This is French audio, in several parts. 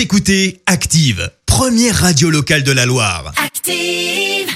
Vous écoutez Active, première radio locale de la Loire. Active.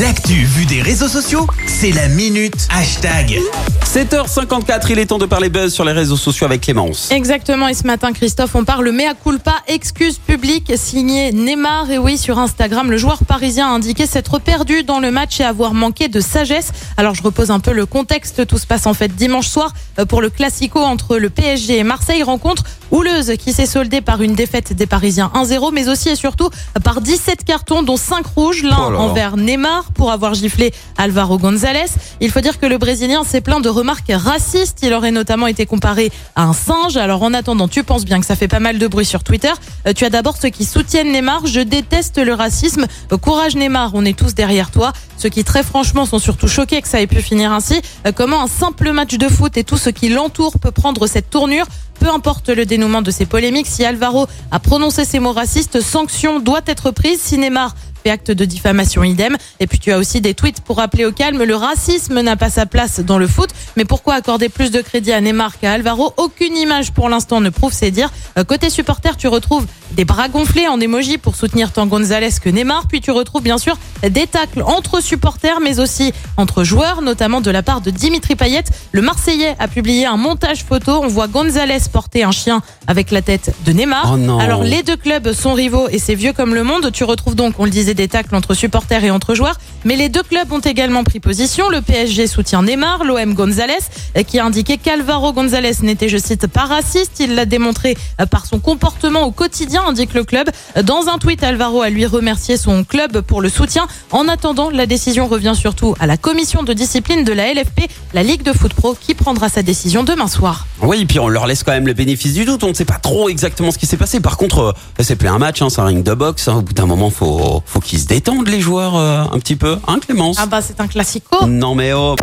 L'actu vue des réseaux sociaux, c'est la minute hashtag. 7h54, il est temps de parler buzz sur les réseaux sociaux avec Clémence. Exactement, et ce matin, Christophe, on parle mea culpa, excuse publique, signé Neymar. Et oui, sur Instagram, le joueur parisien a indiqué s'être perdu dans le match et avoir manqué de sagesse. Alors, je repose un peu le contexte. Tout se passe en fait dimanche soir euh, pour le Classico entre le PSG et Marseille. Rencontre houleuse qui s'est soldée par une défaite des Parisiens 1-0, mais aussi et surtout par 17 cartons, dont 5 rouges, l'un Oh envers Neymar pour avoir giflé Alvaro González. Il faut dire que le Brésilien s'est plein de remarques racistes. Il aurait notamment été comparé à un singe. Alors en attendant, tu penses bien que ça fait pas mal de bruit sur Twitter. Euh, tu as d'abord ceux qui soutiennent Neymar. Je déteste le racisme. Euh, Courage Neymar, on est tous derrière toi. Ceux qui très franchement sont surtout choqués que ça ait pu finir ainsi. Euh, Comment un simple match de foot et tout ce qui l'entoure peut prendre cette tournure? Peu importe le dénouement de ces polémiques, si Alvaro a prononcé ces mots racistes, sanction doit être prise. Si Neymar fait acte de diffamation idem. Et puis tu as aussi des tweets pour rappeler au calme, le racisme n'a pas sa place dans le foot. Mais pourquoi accorder plus de crédit à Neymar qu'à Alvaro? Aucune image pour l'instant ne prouve ces dires. Euh, Côté supporter, tu retrouves des bras gonflés en émoji pour soutenir tant Gonzalez que Neymar. Puis tu retrouves bien sûr des tacles entre supporters, mais aussi entre joueurs, notamment de la part de Dimitri Payet. Le Marseillais a publié un montage photo. On voit Gonzalez porter un chien avec la tête de Neymar. Oh. Alors les deux clubs sont rivaux et c'est vieux comme le monde. Tu retrouves donc, on le disait, des tacles entre supporters et entre joueurs. Mais les deux clubs ont également pris position. Le PSG soutient Neymar, l'OM Gonzalez, qui a indiqué qu'Alvaro Gonzalez n'était, je cite, pas raciste. Il l'a démontré euh, par son comportement au quotidien, indique le club. Dans un tweet, Alvaro a lui remercié son club pour le soutien. En attendant, la décision revient surtout à la commission de discipline de la LFP, la Ligue de foot pro, qui prendra sa décision demain soir. Oui, puis on leur laisse quand même le bénéfice du doute. On ne sait pas trop exactement ce qui s'est passé. Par contre, euh, c'est plus un match, hein, c'est un ring de boxe. hein. Au bout d'un moment, faut, faut qu'ils se détendent les joueurs euh, un petit peu, hein, Clémence? Ah bah c'est un classico. Non mais oh.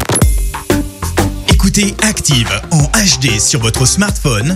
Écoutez Active en HD sur votre smartphone,